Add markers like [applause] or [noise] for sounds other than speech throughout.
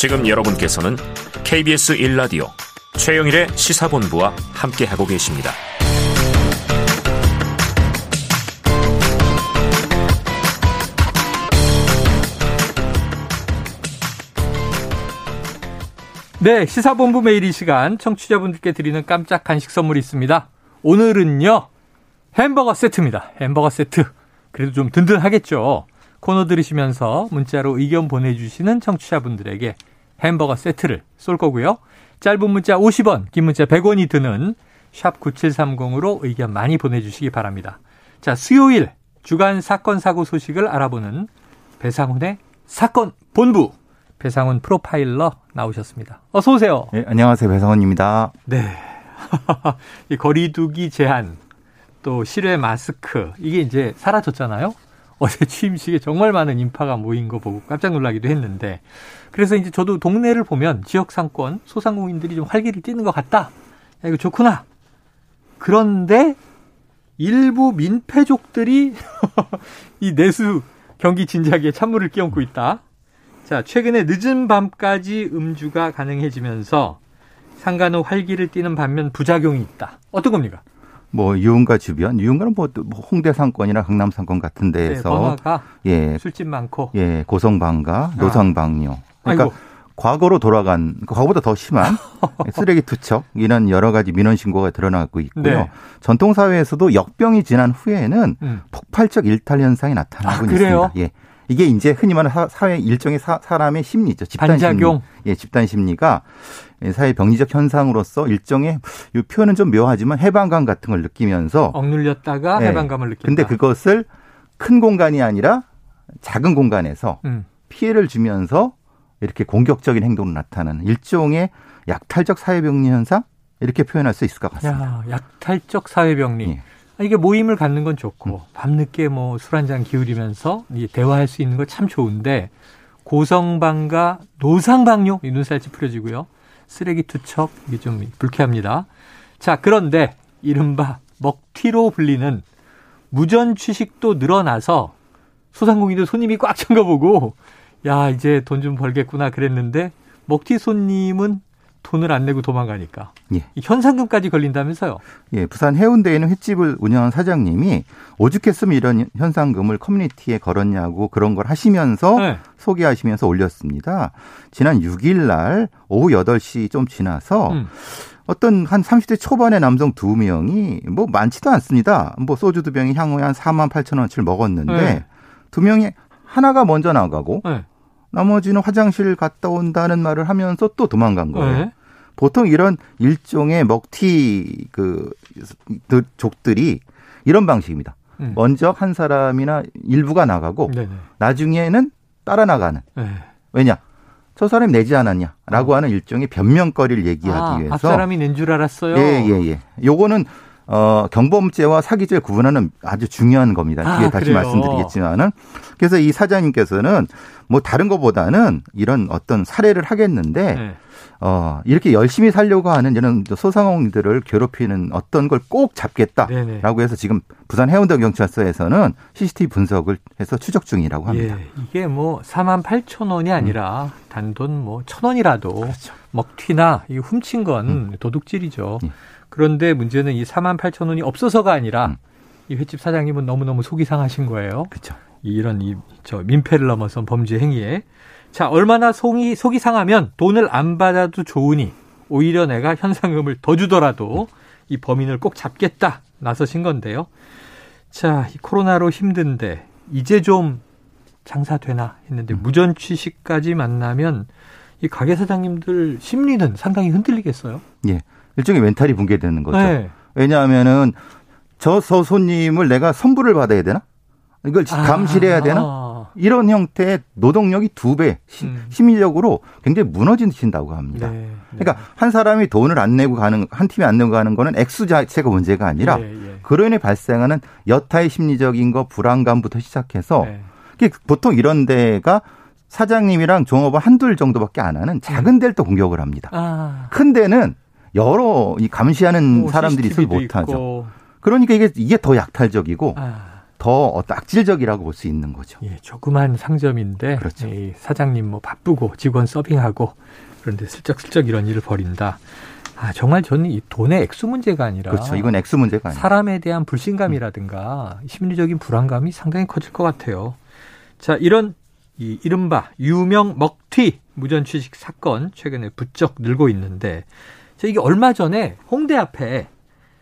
지금 여러분께서는 KBS 1라디오 최영일의 시사본부와 함께하고 계십니다. 네, 시사본부 매일 이 시간 청취자분들께 드리는 깜짝 간식 선물이 있습니다. 오늘은요, 햄버거 세트입니다. 햄버거 세트. 그래도 좀 든든하겠죠. 코너 들으시면서 문자로 의견 보내주시는 청취자분들에게 햄버거 세트를 쏠 거고요. 짧은 문자 50원, 긴 문자 100원이 드는 샵 9730으로 의견 많이 보내주시기 바랍니다. 자, 수요일 주간 사건 사고 소식을 알아보는 배상훈의 사건 본부. 배상훈 프로파일러 나오셨습니다. 어서 오세요. 네, 안녕하세요. 배상훈입니다. 네. [laughs] 이 거리두기 제한, 또 실외 마스크, 이게 이제 사라졌잖아요. 어제 취임식에 정말 많은 인파가 모인 거 보고 깜짝 놀라기도 했는데, 그래서 이제 저도 동네를 보면 지역 상권, 소상공인들이 좀 활기를 띠는 것 같다. 야, 이거 좋구나. 그런데 일부 민폐족들이 [laughs] 이 내수 경기 진작에 찬물을 끼얹고 있다. 자, 최근에 늦은 밤까지 음주가 가능해지면서 상간호 활기를 띠는 반면 부작용이 있다. 어떤 겁니까? 뭐 유흥가 주변, 유흥가는 뭐, 뭐 홍대 상권이나 강남 상권 같은 네, 데에서 번화가 예, 술집 많고. 예, 고성방가, 노상방뇨. 그러니까 아이고. 과거로 돌아간 과거보다 더 심한 [laughs] 쓰레기 투척 이런 여러 가지 민원 신고가 드러나고 있고요. 네. 전통 사회에서도 역병이 지난 후에는 음. 폭발적 일탈 현상이 나타나고 아, 그래요? 있습니다. 예. 이게 이제 흔히 말하는 사- 사회 일종의 사, 람의 심리죠. 집단 반작용. 심리. 예, 집단 심리가 사회 병리적 현상으로서 일종의 이 표현은 좀 묘하지만 해방감 같은 걸 느끼면서 억눌렸다가 예. 해방감을 느낀다. 근데 그것을 큰 공간이 아니라 작은 공간에서 음. 피해를 주면서 이렇게 공격적인 행동으로 나타나는 일종의 약탈적 사회병리 현상 이렇게 표현할 수 있을 것 같습니다. 야, 약탈적 사회병리. 예. 아, 이게 모임을 갖는 건 좋고 밤늦게 뭐 술 한 잔 기울이면서 이 대화할 수 있는 거 참 좋은데 고성방가 노상방뇨 이 눈살찌 풀어지고요. 쓰레기 투척 이게 좀 불쾌합니다. 자 그런데 이른바 먹튀로 불리는 무전 취식도 늘어나서 소상공인들 손님이 꽉 찬 거 보고 야 이제 돈 좀 벌겠구나 그랬는데 먹튀 손님은 돈을 안 내고 도망가니까 예. 이 현상금까지 걸린다면서요? 예, 부산 해운대에 있는 횟집을 운영한 사장님이 오죽했으면 이런 현상금을 커뮤니티에 걸었냐고 그런 걸 하시면서 네. 소개하시면서 올렸습니다. 지난 6일 날 오후 8시 좀 지나서 음. 어떤 한 30대 초반의 남성 두 명이 뭐 많지도 않습니다. 뭐 소주 두 병이 향후에 한 4만 8천 원치를 먹었는데 네. 두 명이 하나가 먼저 나가고 네. 나머지는 화장실 갔다 온다는 말을 하면서 또 도망간 거예요. 네. 보통 이런 일종의 먹튀 그그 족들이 이런 방식입니다. 음. 먼저 한 사람이나 일부가 나가고 네네. 나중에는 따라 나가는. 네. 왜냐? 저 사람이 내지 않았냐라고 어. 하는 일종의 변명거리를 얘기하기 아, 위해서 앞 사람이 낸 줄 알았어요. 예, 예, 예. 요거는 어, 경범죄와 사기죄를 구분하는 아주 중요한 겁니다. 아, 뒤에 다시 그래요? 말씀드리겠지만은. 그래서 이 사장님께서는 뭐 다른 것보다는 이런 어떤 사례를 하겠는데 네. 어, 이렇게 열심히 살려고 하는 이런 소상공인들을 괴롭히는 어떤 걸꼭 네네. 잡겠다라고 해서 지금 부산 해운대 경찰서에서는 CCTV 분석을 해서 추적 중이라고 합니다. 예, 이게 뭐 4만 8천 원이 아니라 단돈 뭐 천 원이라도 음. 그렇죠. 먹튀나 이 훔친 건 도둑질이죠. 예. 그런데 문제는 이 4만 8천 원이 없어서가 아니라 음. 이 횟집 사장님은 너무너무 속이 상하신 거예요. 그렇죠. 이런 이 저 민폐를 넘어선 범죄 행위에 자 얼마나 속이 속이 상하면 돈을 안 받아도 좋으니 오히려 내가 현상금을 더 주더라도 이 범인을 꼭 잡겠다 나서신 건데요. 자, 이 코로나로 힘든데 이제 좀 장사 되나 했는데 무전 취식까지 만나면 이 가게 사장님들 심리는 상당히 흔들리겠어요. 예. 일종의 멘탈이 붕괴되는 거죠. 네. 왜냐하면은 저 서 손님을 내가 선불을 받아야 되나? 이걸 감시해야 되나? 아, 이런 형태의 노동력이 두 배, 시- 음. 심리적으로 굉장히 무너진다고 합니다. 네, 네. 그러니까 한 사람이 돈을 안 내고 가는 한 팀이 안 내고 가는 거는 액수 자체가 문제가 아니라 예, 예. 그로 인해 발생하는 여타의 심리적인 거 불안감부터 시작해서 네. 보통 이런 데가 사장님이랑 종업원 한둘 정도밖에 안 하는 작은 데를 또 공격을 합니다. 아, 큰 데는 여러 이 감시하는 뭐 사람들이 도 못하죠. 있고. 그러니까 이게 이게 더 약탈적이고 아, 더 어떤 악질적이라고 볼 수 있는 거죠. 예, 조그만 상점인데 그렇죠. 예, 사장님 뭐 바쁘고 직원 서빙하고 그런데 슬쩍슬쩍 이런 일을 벌인다. 아 정말 저는 이 돈의 액수 문제가 아니라 그렇죠. 이건 액수 문제가 아니에요. 사람에 대한 불신감이라든가 심리적인 불안감이 상당히 커질 것 같아요. 자, 이런 이 이른바 유명 먹튀 무전 취식 사건 최근에 부쩍 늘고 있는데 자, 이게 얼마 전에 홍대 앞에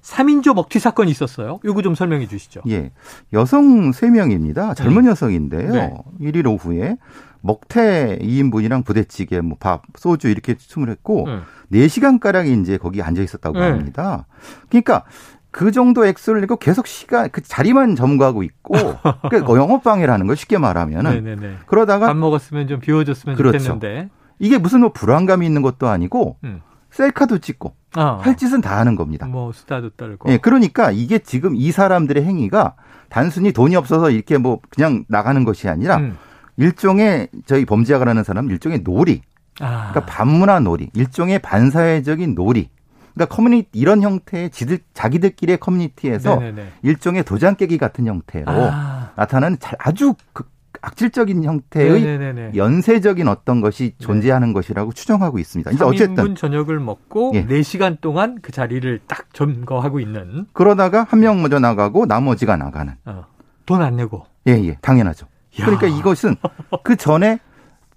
3인조 먹튀 사건이 있었어요. 요거 좀 설명해 주시죠. 예. 여성 3명입니다. 젊은 여성인데요. 네. 일일 오후에 먹태 2인분이랑 부대찌개, 뭐 밥, 소주 이렇게 주문을 했고 음. 4시간가량이 이제 거기 앉아 있었다고 네. 합니다. 그러니까 그 정도 액수를 내고 계속 시간, 그 자리만 점거하고 있고, [laughs] 그러니까 영업 방해를 하는 거 쉽게 말하면은. 네네네. 그러다가 밥 먹었으면 좀 비워줬으면 그렇죠. 좋겠는데. 이게 무슨 뭐 불안감이 있는 것도 아니고, 음. 셀카도 찍고, 아, 할 짓은 다 하는 겁니다. 뭐 수다도 떨고. 예, 그러니까 이게 지금 이 사람들의 행위가 단순히 돈이 없어서 이렇게 뭐 그냥 나가는 것이 아니라 음. 일종의 저희 범죄자가 라는 사람 일종의 놀이, 아, 그러니까 반문화 놀이, 일종의 반사회적인 놀이. 그러니까 커뮤니티 이런 형태의 지들 자기들끼리의 커뮤니티에서 네네네. 일종의 도장 깨기 같은 형태로 아, 나타나는 자- 아주 그 악질적인 형태의 네네네. 연쇄적인 어떤 것이 존재하는 것이라고 추정하고 있습니다. 이제 어쨌든 3인분 저녁을 먹고 예. 4시간 동안 그 자리를 딱 점거하고 있는 그러다가 한 명 먼저 나가고 나머지가 나가는. 어, 돈안 내고. 예, 예, 당연하죠. 야. 그러니까 이것은 [laughs] 그 전에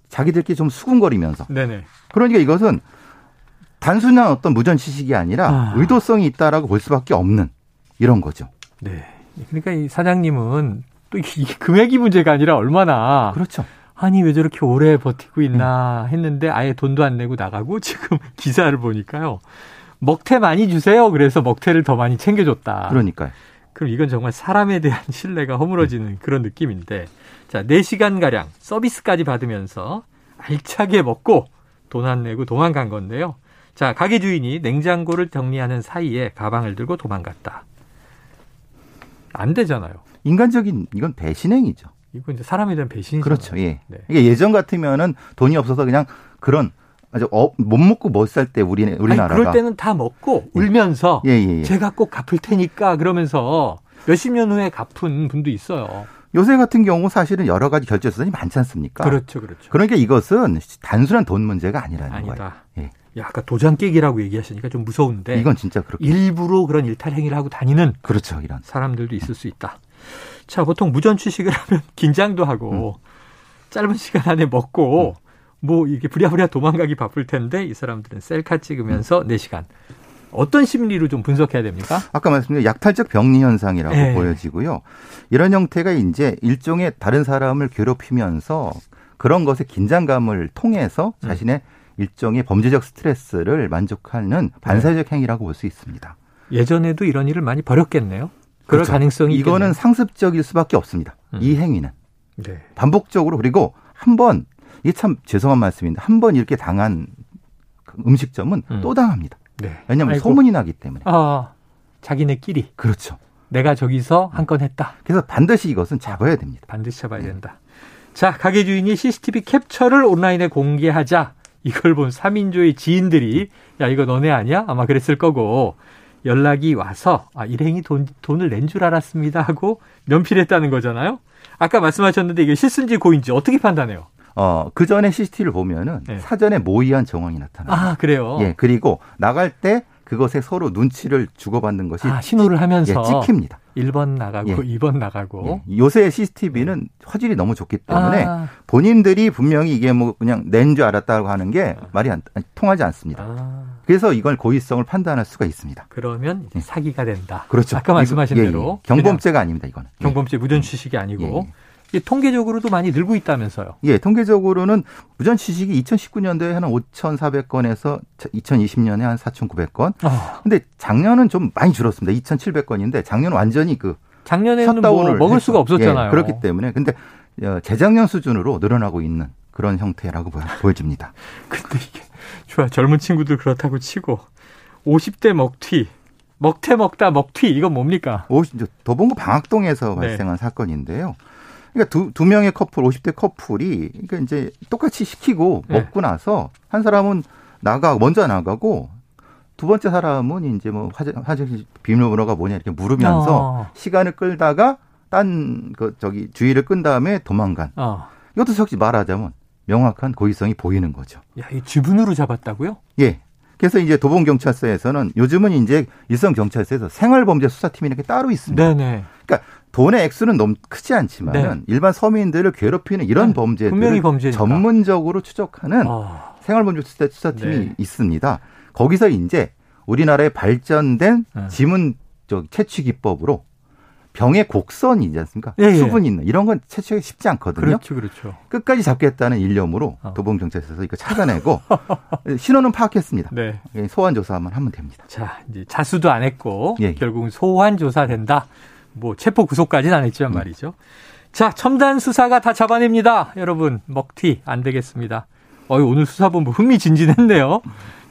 자기들끼리 좀 수군거리면서 네네. 그러니까 이것은 단순한 어떤 무전 지식이 아니라 아. 의도성이 있다라고 볼 수밖에 없는 이런 거죠. 네. 그러니까 이 사장님은 또 이게 금액이 문제가 아니라 얼마나 그렇죠. 아니 왜 저렇게 오래 버티고 있나 했는데 아예 돈도 안 내고 나가고 [laughs] 지금 기사를 보니까요. 먹태 많이 주세요. 그래서 먹태를 더 많이 챙겨줬다. 그러니까요. 그럼 이건 정말 사람에 대한 [laughs] 신뢰가 허물어지는 그런 느낌인데 자 4시간가량 서비스까지 받으면서 알차게 먹고 돈 안 내고 도망간 건데요. 자 가게 주인이 냉장고를 정리하는 사이에 가방을 들고 도망갔다. 안 되잖아요. 인간적인 이건 배신행위죠. 이거 이제 사람에 대한 배신이죠. 그렇죠. 예. 네. 이게 예전 같으면은 돈이 없어서 그냥 그런 아주 어, 못 먹고 못 살 때 우리 우리나라가 아니, 그럴 때는 다 먹고 울면서 예, 예, 예. 제가 꼭 갚을 테니까 그러면서 몇십 년 후에 갚은 분도 있어요. 요새 같은 경우 사실은 여러 가지 결제 수단이 많지 않습니까? 그렇죠, 그렇죠. 그러니까 이것은 단순한 돈 문제가 아니라는 거예요. 아니다. 예. 야, 아까 도장 깨기라고 얘기하시니까 좀 무서운데 이건 진짜 그렇게 일부러 그런 일탈 행위를 하고 다니는 그렇죠. 이런. 사람들도 있을 수 있다. 자, 보통 무전 취식을 [laughs] 하면 긴장도 하고 짧은 시간 안에 먹고 뭐 이게 부랴부랴 도망가기 바쁠 텐데 이 사람들은 셀카 찍으면서 4시간. 어떤 심리로 좀 분석해야 됩니까? 아까 말씀드린 약탈적 병리 현상이라고 예. 보여지고요. 이런 형태가 이제 일종의 다른 사람을 괴롭히면서 그런 것에 긴장감을 통해서 음. 자신의 일종의 범죄적 스트레스를 만족하는 네. 반사회적 행위라고 볼 수 있습니다. 예전에도 이런 일을 많이 벌였겠네요. 그럴 그렇죠. 가능성이 이거는 있겠네요. 상습적일 수밖에 없습니다. 음. 이 행위는 네. 반복적으로 그리고 한 번 이게 참 죄송한 말씀인데 한 번 이렇게 당한 그 음식점은 음. 또 당합니다. 네. 왜냐하면 아이고. 소문이 나기 때문에. 아, 자기네끼리 그렇죠. 내가 저기서 한 건 했다. 그래서 반드시 이것은 잡아야 됩니다. 반드시 잡아야 네. 된다. 자, 가게 주인이 CCTV 캡처를 온라인에 공개하자. 이걸 본 3인조의 지인들이 야, 이거 너네 아니야? 아마 그랬을 거고 연락이 와서 아, 일행이 돈, 돈을 낸 줄 알았습니다 하고 면피했다는 거잖아요. 아까 말씀하셨는데 이게 실수인지 고인지 어떻게 판단해요? 어, 그 전에 CCTV를 보면은 네. 사전에 모의한 정황이 나타나요. 아, 그래요. 예, 그리고 나갈 때 그것에 서로 눈치를 주고받는 것이 아, 신호를 예, 하면서 찍힙니다. 1번 나가고 예. 2번 나가고 예. 요새 CCTV는 화질이 너무 좋기 때문에 아, 본인들이 분명히 이게 뭐 그냥 낸 줄 알았다고 하는 게 말이 안, 통하지 않습니다. 아, 그래서 이걸 고의성을 판단할 수가 있습니다. 그러면 이제 사기가 된다. 그렇죠. 아까 말씀하신 이거- 예, 대로 예. 경범죄가 아닙니다, 이거는. 예. 경범죄 무전 취식이 아니고 예, 통계적으로도 많이 늘고 있다면서요. 예, 통계적으로는 무전 취식이 2019년도에 한 5,400건에서 2020년에 한 4,900건. 아, 근데 작년은 좀 많이 줄었습니다. 2,700건인데 작년은 완전히 그 작년에는 뭐 먹을 해서. 수가 없었잖아요. 예, 그렇기 때문에 근데 어, 재작년 수준으로 늘어나고 있는 그런 형태라고 보여- 보여집니다. [laughs] 근데 이게 좋아 젊은 친구들 그렇다고 치고 50대 먹튀 먹태 먹다 먹튀 이건 뭡니까? 오, 도봉구 방학동에서 네. 발생한 사건인데요. 그러니까 두, 두 명의 커플, 50대 커플이 그러니까 이제 똑같이 시키고 네. 먹고 나서 한 사람은 나가 먼저 나가고 두 번째 사람은 이제 뭐 화장, 화장실 비밀번호가 뭐냐 이렇게 물으면서 어. 시간을 끌다가 딴 그 저기 주의를 끈 다음에 도망간. 어. 이것도 역시 말하자면 명확한 고의성이 보이는 거죠. 야, 이 지분으로 잡았다고요? 예. 그래서 이제 도봉 경찰서에서는 요즘은 이제 일선 경찰서에서 생활범죄 수사팀이 이렇게 따로 있습니다. 네네. 그러니까 돈의 액수는 너무 크지 않지만은 네. 일반 서민들을 괴롭히는 이런 네, 범죄들을. 전문적으로 추적하는 아, 생활범죄 수사- 수사팀이 네. 있습니다. 거기서 이제 우리나라의 발전된 네. 지문 저 채취 기법으로 병의 곡선이지 않습니까? 예, 예. 수분 있는 이런 건 채취하기 쉽지 않거든요. 그렇죠, 그렇죠. 끝까지 잡겠다는 일념으로 어. 도봉 경찰서에서 이거 찾아내고 [laughs] 신원은 파악했습니다. 네. 소환 조사만 하면 됩니다. 자, 이제 자수도 안 했고 예. 결국은 소환 조사 된다. 뭐 체포 구속까지는 안 했지만 음. 말이죠. 자, 첨단 수사가 다 잡아냅니다. 여러분, 먹튀 안 되겠습니다. 어이, 오늘 수사본부 흥미진진했네요.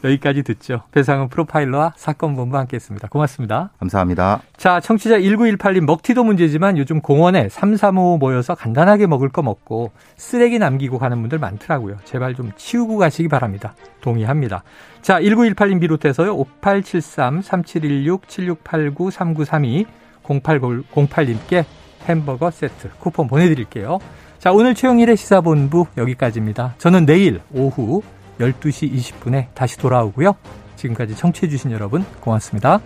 여기까지 듣죠. 배상은 프로파일러와 사건본부 함께 했습니다. 고맙습니다. 감사합니다. 자, 청취자 1918님 먹튀도 문제지만 요즘 공원에 3, 3, 5 모여서 간단하게 먹을 거 먹고 쓰레기 남기고 가는 분들 많더라고요. 제발 좀 치우고 가시기 바랍니다. 동의합니다. 자, 1918님 비롯해서요. 5873, 3716, 7689, 3932, 0808님께 햄버거 세트 쿠폰 보내드릴게요. 자, 오늘 최영일의 시사본부 여기까지입니다. 저는 내일 오후 12시 20분에 다시 돌아오고요. 지금까지 청취해주신 여러분 고맙습니다.